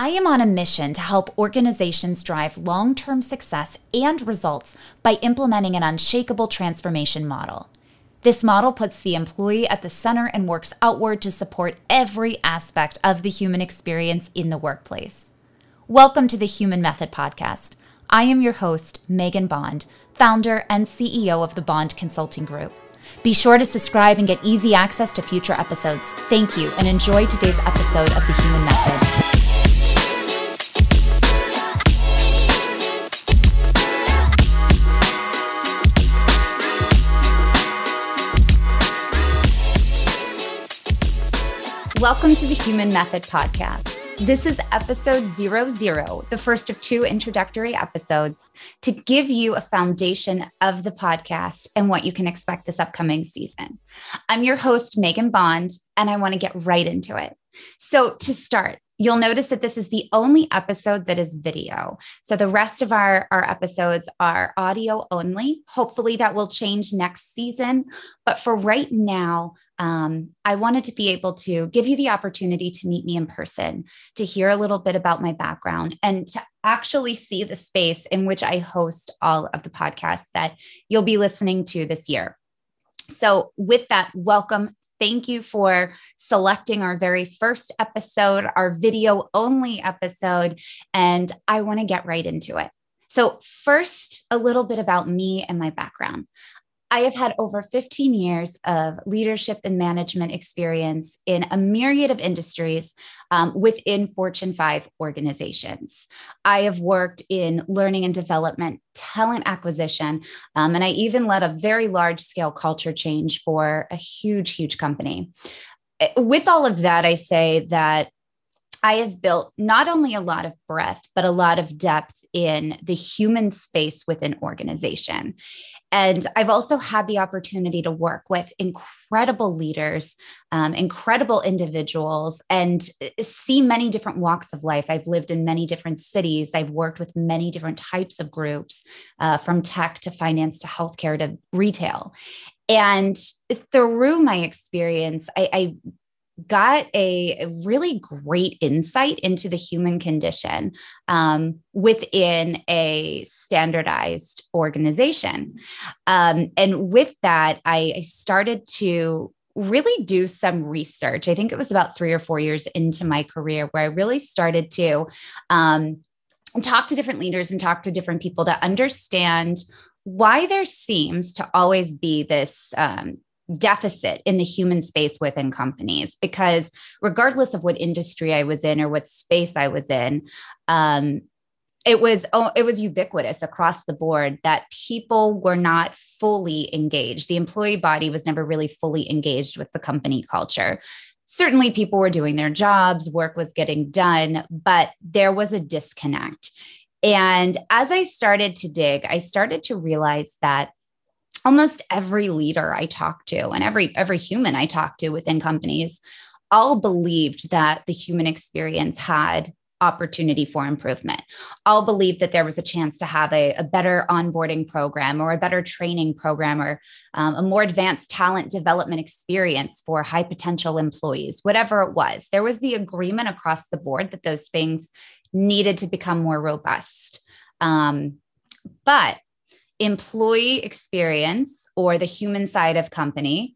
I am on a mission to help organizations drive long term success and results by implementing an unshakable transformation model. This model puts the employee at the center and works outward to support every aspect of the human experience in the workplace. Welcome to the Human Method Podcast. I am your host, Meagan Bond, founder and CEO of the Bond Consulting Group. Be sure to subscribe and get easy access to future episodes. Thank you and enjoy today's episode of The Human Method. Welcome to the Human Method Podcast. This is episode zero zero, the first of two introductory episodes to give you a foundation of the podcast and what you can expect this upcoming season. I'm your host, Meagan Bond, and I want to get right into it. So, to start, You'll notice that this is the only episode that is video. So the rest of our, our episodes are audio only. Hopefully that will change next season. But for right now, um, I wanted to be able to give you the opportunity to meet me in person, to hear a little bit about my background, and to actually see the space in which I host all of the podcasts that you'll be listening to this year. So, with that, welcome. Thank you for selecting our very first episode, our video only episode. And I want to get right into it. So, first, a little bit about me and my background. I have had over 15 years of leadership and management experience in a myriad of industries um, within Fortune 5 organizations. I have worked in learning and development, talent acquisition, um, and I even led a very large scale culture change for a huge, huge company. Eh, with all of that, I say that I have built not only a lot of breadth, but a lot of depth in the human space within organization. And I've also had the opportunity to work with incredible leaders, um, incredible individuals, and uh, see many different walks of life. I've lived in many different cities. I've worked with many different types of groups, uh, from tech to finance to healthcare to retail. And through my experience, I, I got a, really great insight into the human condition um, within a standardized organization. Um, and with that, I, I started to really do some research. I think it was about three or four years into my career where I really started to um, talk to different leaders and talk to different people to understand why there seems to always be this um, deficit in the human space within companies because regardless of what industry I was in or what space I was in, um, it was oh, it was ubiquitous across the board that people were not fully engaged. The employee body was never really fully engaged with the company culture. Certainly, people were doing their jobs, work was getting done, but there was a disconnect. And as I started to dig, I started to realize that almost every leader I talk to and every every human I talk to within companies all believed that the human experience had opportunity for improvement. All believed that there was a chance to have a, a better onboarding program or a better training program or um, a more advanced talent development experience for high potential employees, whatever it was. There was the agreement across the board that those things needed to become more robust. Um, but employee experience or the human side of company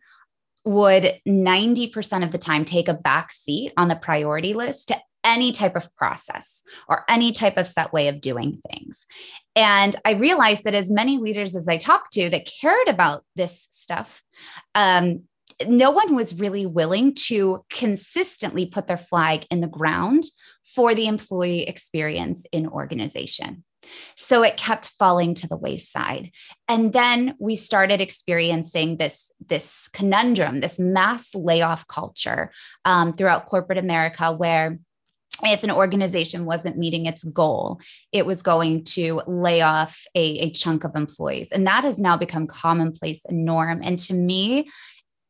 would 90% of the time take a back seat on the priority list to any type of process or any type of set way of doing things. And I realized that as many leaders as I talked to that cared about this stuff, um, no one was really willing to consistently put their flag in the ground for the employee experience in organization. So it kept falling to the wayside. And then we started experiencing this, this conundrum, this mass layoff culture um, throughout corporate America, where if an organization wasn't meeting its goal, it was going to lay off a, a chunk of employees. And that has now become commonplace and norm. And to me,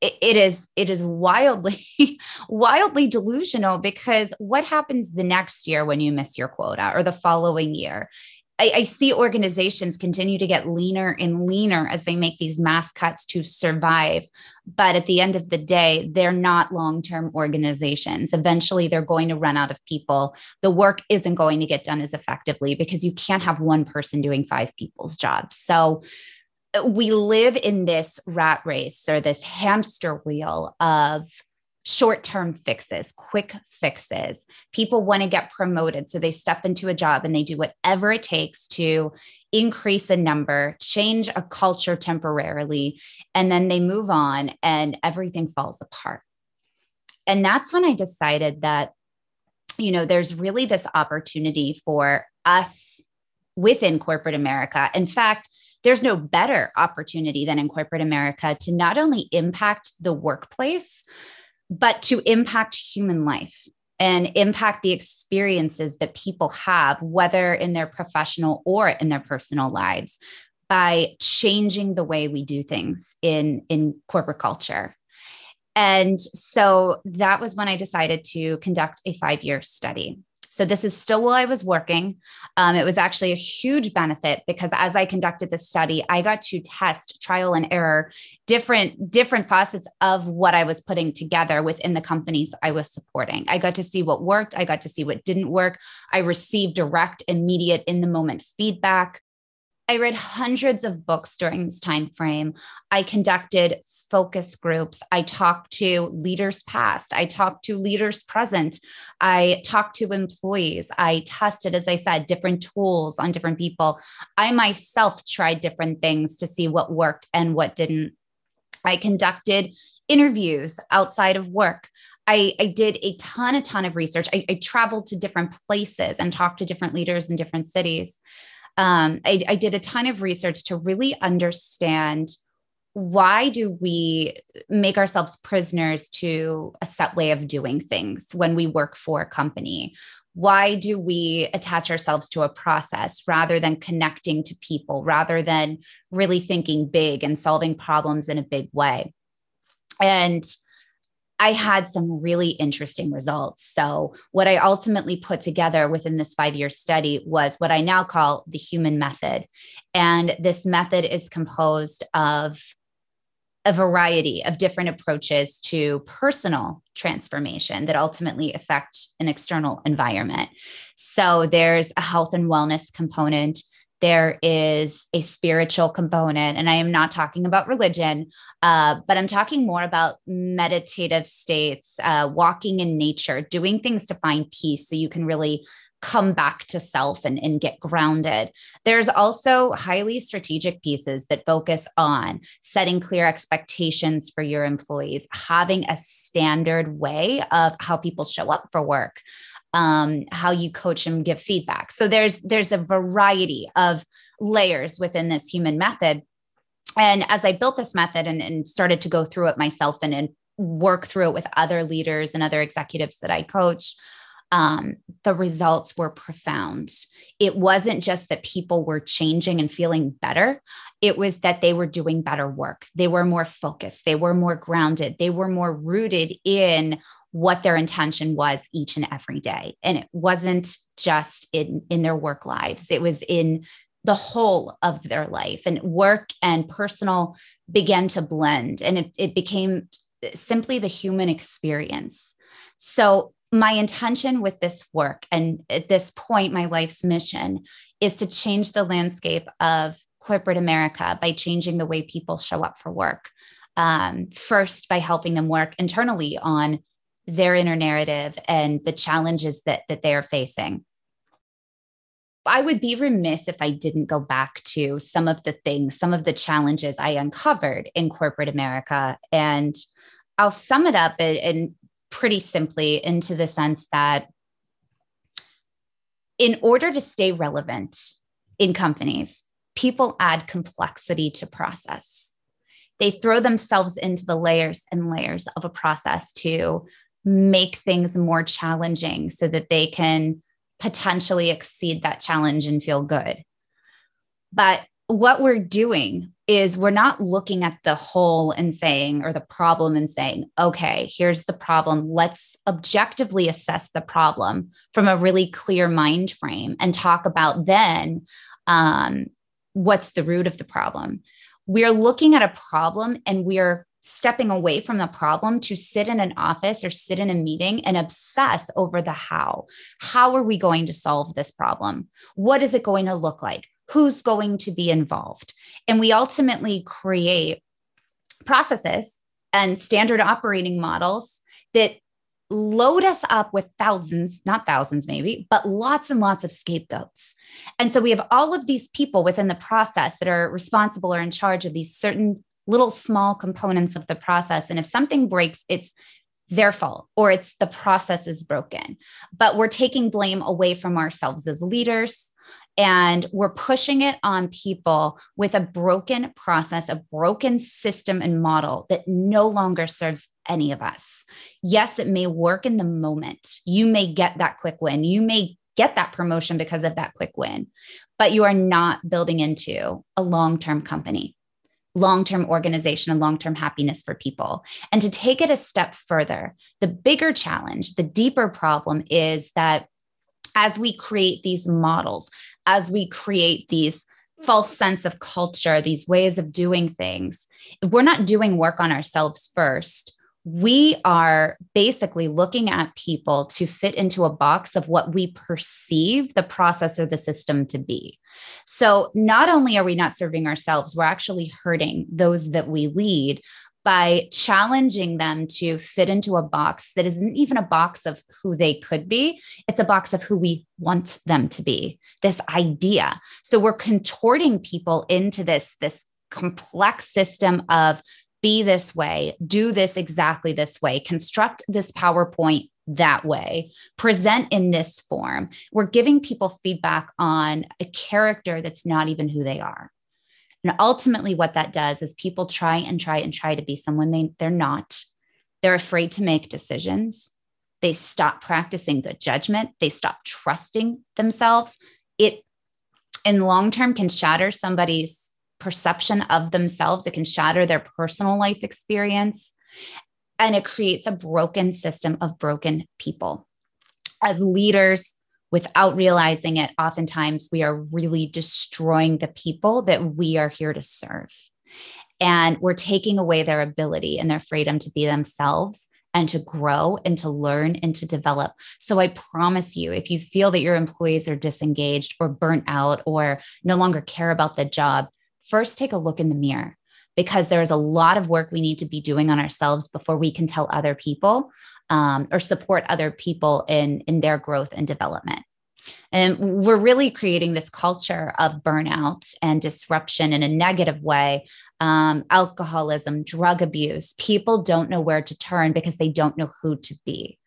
it is it is wildly wildly delusional because what happens the next year when you miss your quota or the following year I, I, see organizations continue to get leaner and leaner as they make these mass cuts to survive. But at the end of the day, they're not long term organizations. Eventually, they're going to run out of people. The work isn't going to get done as effectively because you can't have one person doing five people's jobs. So, uh, we live in this rat race or this hamster wheel of short term fixes, quick fixes. People want to get promoted. So they step into a job and they do whatever it takes to increase a number, change a culture temporarily, and then they move on and everything falls apart. And that's when I decided that, you know, there's really this opportunity for us within corporate America. In fact, there's no better opportunity than in corporate America to not only impact the workplace, but to impact human life and impact the experiences that people have, whether in their professional or in their personal lives, by changing the way we do things in, in corporate culture. And so that was when I decided to conduct a five year study. So this is still while I was working. Um, it was actually a huge benefit because as I conducted the study, I got to test trial and error different different facets of what I was putting together within the companies I was supporting. I got to see what worked. I got to see what didn't work. I received direct, immediate, in the moment feedback. I read hundreds of books during this time frame. I conducted focus groups. I talked to leaders past. I talked to leaders present. I talked to employees. I tested, as I said, different tools on different people. I myself tried different things to see what worked and what didn't. I conducted interviews outside of work. I, I, did a ton, a ton of research. I, I, traveled to different places and talked to different leaders in different cities um, I, I did a ton of research to really understand why do we make ourselves prisoners to a set way of doing things when we work for a company? Why do we attach ourselves to a process rather than connecting to people rather than really thinking big and solving problems in a big way? And I had some really interesting results. So, what I ultimately put together within this five year study was what I now call the human method. And this method is composed of a variety of different approaches to personal transformation that ultimately affect an external environment. So, there's a health and wellness component there is a spiritual component. And I am not talking about religion, uh, but I'm talking more about meditative states, uh, walking in nature, doing things to find peace so you can really come back to self and, and get grounded. There's also highly strategic pieces that focus on setting clear expectations for your employees, having a standard way of how people show up for work um, how you coach and give feedback. So there's there's a variety of layers within this human method. And as I built this method and, and started to go through it myself and, and work through it with other leaders and other executives that I coach, um, the results were profound. It wasn't just that people were changing and feeling better, it was that they were doing better work. They were more focused, they were more grounded, they were more rooted in what their intention was each and every day. And it wasn't just in, in their work lives, it was in the whole of their life. And work and personal began to blend, and it, it became simply the human experience. So, my intention with this work, and at this point, my life's mission is to change the landscape of corporate America by changing the way people show up for work. Um, first, by helping them work internally on their inner narrative and the challenges that that they are facing I would be remiss if I didn't go back to some of the things, some of the challenges I uncovered in corporate America. And I'll sum it up in, pretty simply into the sense that in order to stay relevant in companies, people add complexity to process. They throw themselves into the layers and layers of a process to make things more challenging so that they can potentially exceed that challenge and feel good. But what we're doing is we're not looking at the whole and saying, or the problem and saying, okay, here's the problem. Let's objectively assess the problem from a really clear mind frame and talk about then um, what's the root of the problem. We're looking at a problem and we're stepping away from the problem to sit in an office or sit in a meeting and obsess over the how. How are we going to solve this problem? What is it going to look like? Who's going to be involved? And we ultimately create processes and standard operating models that load us up with thousands, not thousands maybe, but lots and lots of scapegoats. And so we have all of these people within the process that are responsible or in charge of these certain little small components of the process. And if something breaks, it's their fault or it's the process is broken. But we're taking blame away from ourselves as leaders. And we're pushing it on people with a broken process, a broken system and model that no longer serves any of us. Yes, it may work in the moment. You may get that quick win. You may get that promotion because of that quick win, but you are not building into a long term company long term organization and long term happiness for people. And to take it a step further, the bigger challenge, the deeper problem is that as we create these models, as we create these false mm-hmm. sense of culture, these ways of doing things, if we're not doing work on ourselves first, we are basically looking at people to fit into a box of what we perceive the process or the system to be. So, not only are we not serving ourselves, we're actually hurting those that we lead by challenging them to fit into a box that isn't even a box of who they could be. It's a box of who we want them to be, this idea. So, we're contorting people into this, this complex system of be this way, do this exactly this way, construct this PowerPoint that way, present in this form. We're giving people feedback on a character that's not even who they are. And ultimately, what that does is people try and try and try to be someone they, they're not. They're afraid to make decisions. They stop practicing good judgment. They stop trusting themselves. It, in long term, can shatter somebody's perception of themselves. It can shatter their personal life experience. And it creates a broken system of broken people. As leaders, without realizing it, oftentimes we are really destroying the people that we are here to serve. And we're taking away their ability and their freedom to be themselves and to grow and to learn and to develop. So I promise you, if you feel that your employees are disengaged or burnt out or no longer care about the job, first take a look in the mirror because there's a lot of work we need to be doing on ourselves before we can tell other people um, or support other people in, in their growth and development. And we're really creating this culture of burnout and disruption in a negative way. Um, alcoholism, drug abuse. People don't know where to turn because they don't know who to be.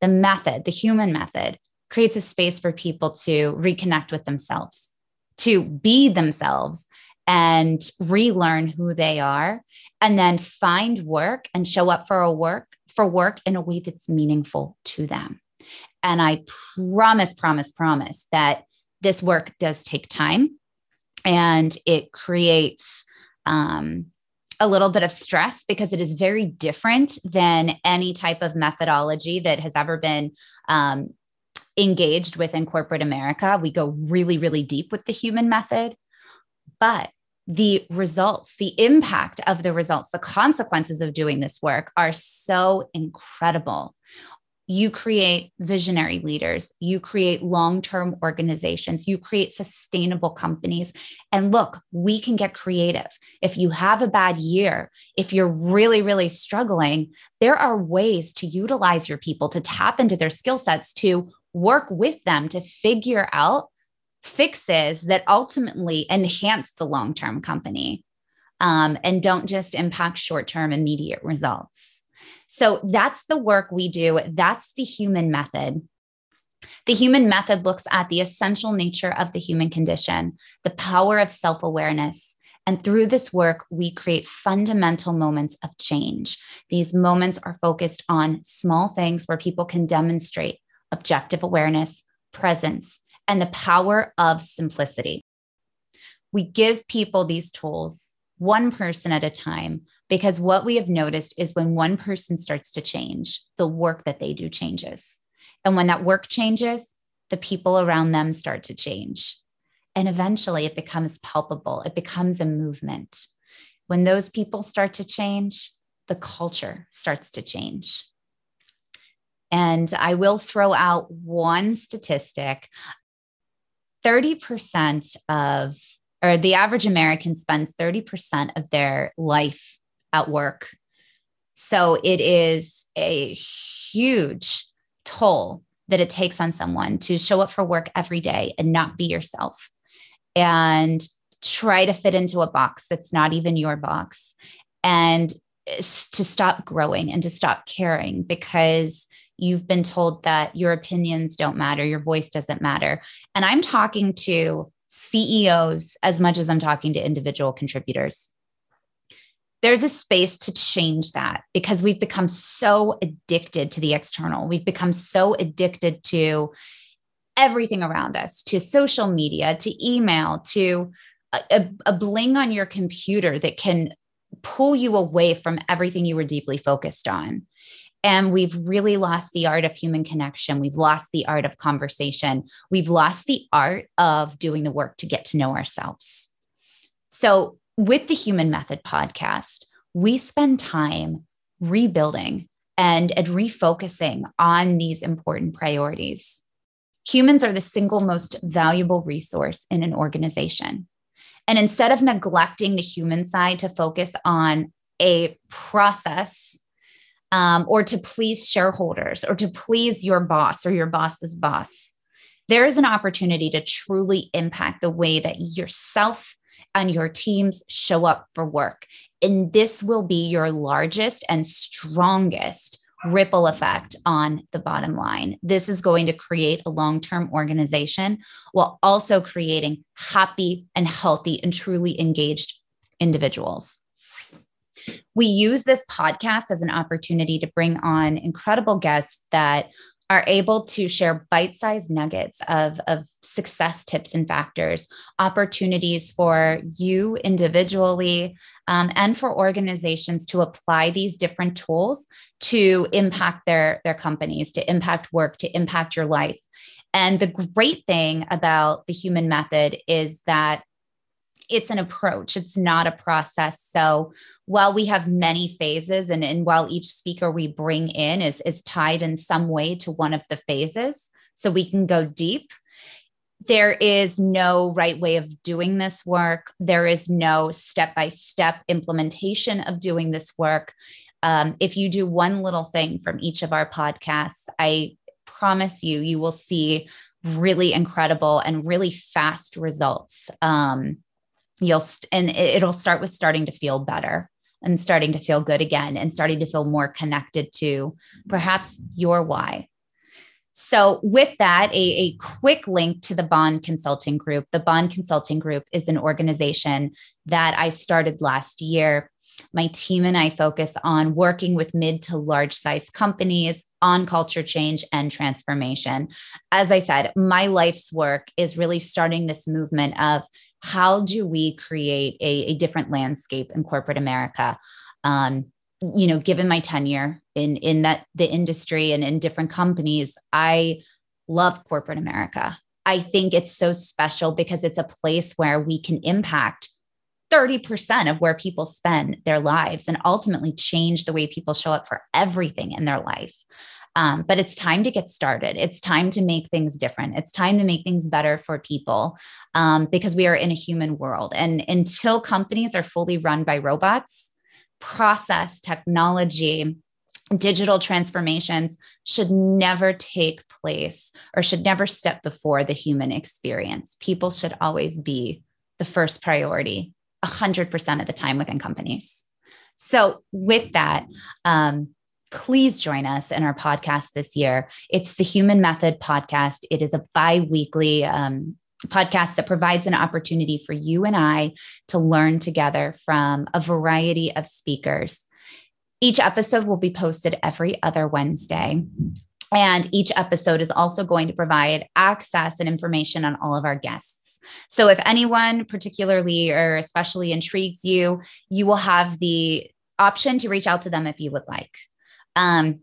The method, the human method, creates a space for people to reconnect with themselves, to be themselves, and relearn who they are and then find work and show up for a work for work in a way that's meaningful to them and i promise promise promise that this work does take time and it creates um, a little bit of stress because it is very different than any type of methodology that has ever been um, engaged with in corporate America. We go really, really deep with the human method, but the results, the impact of the results, the consequences of doing this work are so incredible. You create visionary leaders, you create long term organizations, you create sustainable companies. And look, we can get creative. If you have a bad year, if you're really, really struggling, there are ways to utilize your people, to tap into their skill sets, to work with them to figure out fixes that ultimately enhance the long term company um, and don't just impact short term immediate results. So that's the work we do. That's the human method. The human method looks at the essential nature of the human condition, the power of self awareness. And through this work, we create fundamental moments of change. These moments are focused on small things where people can demonstrate objective awareness, presence, and the power of simplicity. we give people these tools one person at a time because what we have noticed is when one person starts to change, the work that they do changes. And when that work changes, the people around them start to change. And eventually it becomes palpable, it becomes a movement. When those people start to change, the culture starts to change. And I will throw out one statistic 30% of, or the average American spends 30% of their life at work. So it is a huge toll that it takes on someone to show up for work every day and not be yourself and try to fit into a box that's not even your box and to stop growing and to stop caring because you've been told that your opinions don't matter, your voice doesn't matter. And I'm talking to CEOs as much as I'm talking to individual contributors. There's a space to change that because we've become so addicted to the external. We've become so addicted to everything around us, to social media, to email, to a, a, bling on your computer that can pull you away from everything you were deeply focused on. And we've really lost the art of human connection. We've lost the art of conversation. We've lost the art of doing the work to get to know ourselves. So, with the Human Method podcast, we spend time rebuilding and, and refocusing on these important priorities. Humans are the single most valuable resource in an organization. And instead of neglecting the human side to focus on a process um, or to please shareholders or to please your boss or your boss's boss. There is an opportunity to truly impact the way that yourself and your teams show up for work. And this will be your largest and strongest ripple effect on the bottom line. This is going to create a long term organization while also creating happy and healthy and truly engaged individuals. We use this podcast as an opportunity to bring on incredible guests that are able to share bite-sized nuggets of, of success tips and factors, opportunities for you individually um, and for organizations to apply these different tools to impact their, their companies, to impact work, to impact your life. And the great thing about the human method is that it's an approach, it's not a process. So while we have many phases and, and while each speaker we bring in is, is tied in some way to one of the phases, so we can go deep, there is no right way of doing this work. There is no step by step implementation of doing this work. Um, if you do one little thing from each of our podcasts, I promise you, you will see really incredible and really fast results. Um, you'll st- and it'll start with starting to feel better and starting to feel good again and starting to feel more connected to perhaps your why. So, with that, a, a quick link to the Bond Consulting Group. The Bond Consulting Group is an organization that I started last year. My team and I focus on working with mid to large size companies on culture change and transformation. As I said, my life's work is really starting this movement of how do we create a, a different landscape in corporate America? Um, you know, given my tenure in in that the industry and in different companies, I love corporate America. I think it's so special because it's a place where we can impact 30% of where people spend their lives and ultimately change the way people show up for everything in their life. Um, but it's time to get started. It's time to make things different. It's time to make things better for people um, because we are in a human world. And until companies are fully run by robots, process, technology, digital transformations should never take place or should never step before the human experience. People should always be the first priority 100% of the time within companies. So, with that, um, please join us in our podcast this year. It's the Human Method podcast. It is a bi weekly um, podcast that provides an opportunity for you and I to learn together from a variety of speakers. Each episode will be posted every other Wednesday. And each episode is also going to provide access and information on all of our guests. So if anyone particularly or especially intrigues you, you will have the option to reach out to them if you would like. Um,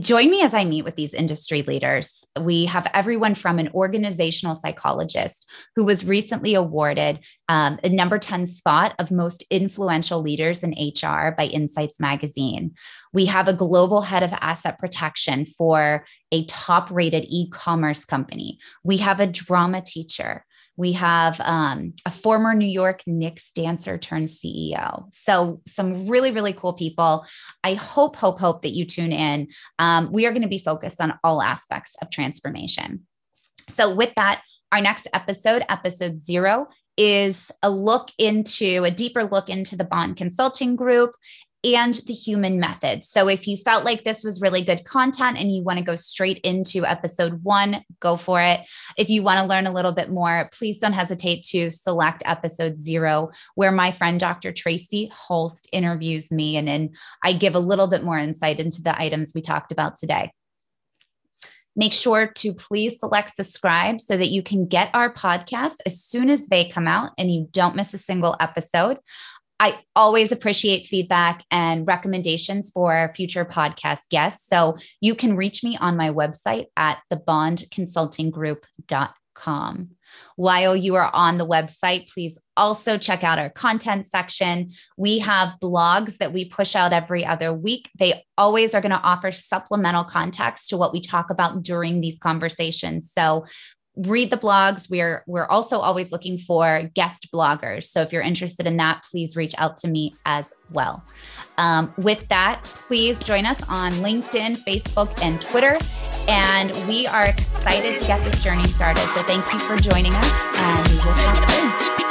join me as I meet with these industry leaders. We have everyone from an organizational psychologist who was recently awarded um, a number 10 spot of most influential leaders in HR by Insights Magazine. We have a global head of asset protection for a top rated e commerce company. We have a drama teacher. We have um, a former New York Knicks dancer turned CEO. So, some really, really cool people. I hope, hope, hope that you tune in. Um, we are going to be focused on all aspects of transformation. So, with that, our next episode, episode zero, is a look into a deeper look into the Bond Consulting Group and the human method. So if you felt like this was really good content and you want to go straight into episode one, go for it. If you want to learn a little bit more, please don't hesitate to select episode zero, where my friend Dr. Tracy Holst interviews me and then I give a little bit more insight into the items we talked about today. Make sure to please select subscribe so that you can get our podcast as soon as they come out and you don't miss a single episode. I always appreciate feedback and recommendations for future podcast guests. So you can reach me on my website at thebondconsultinggroup.com. While you are on the website, please also check out our content section. We have blogs that we push out every other week. They always are going to offer supplemental context to what we talk about during these conversations. So read the blogs. We're we're also always looking for guest bloggers. So if you're interested in that please reach out to me as well. Um, with that please join us on linkedin facebook and twitter. And we are excited to get this journey started. So thank you for joining us and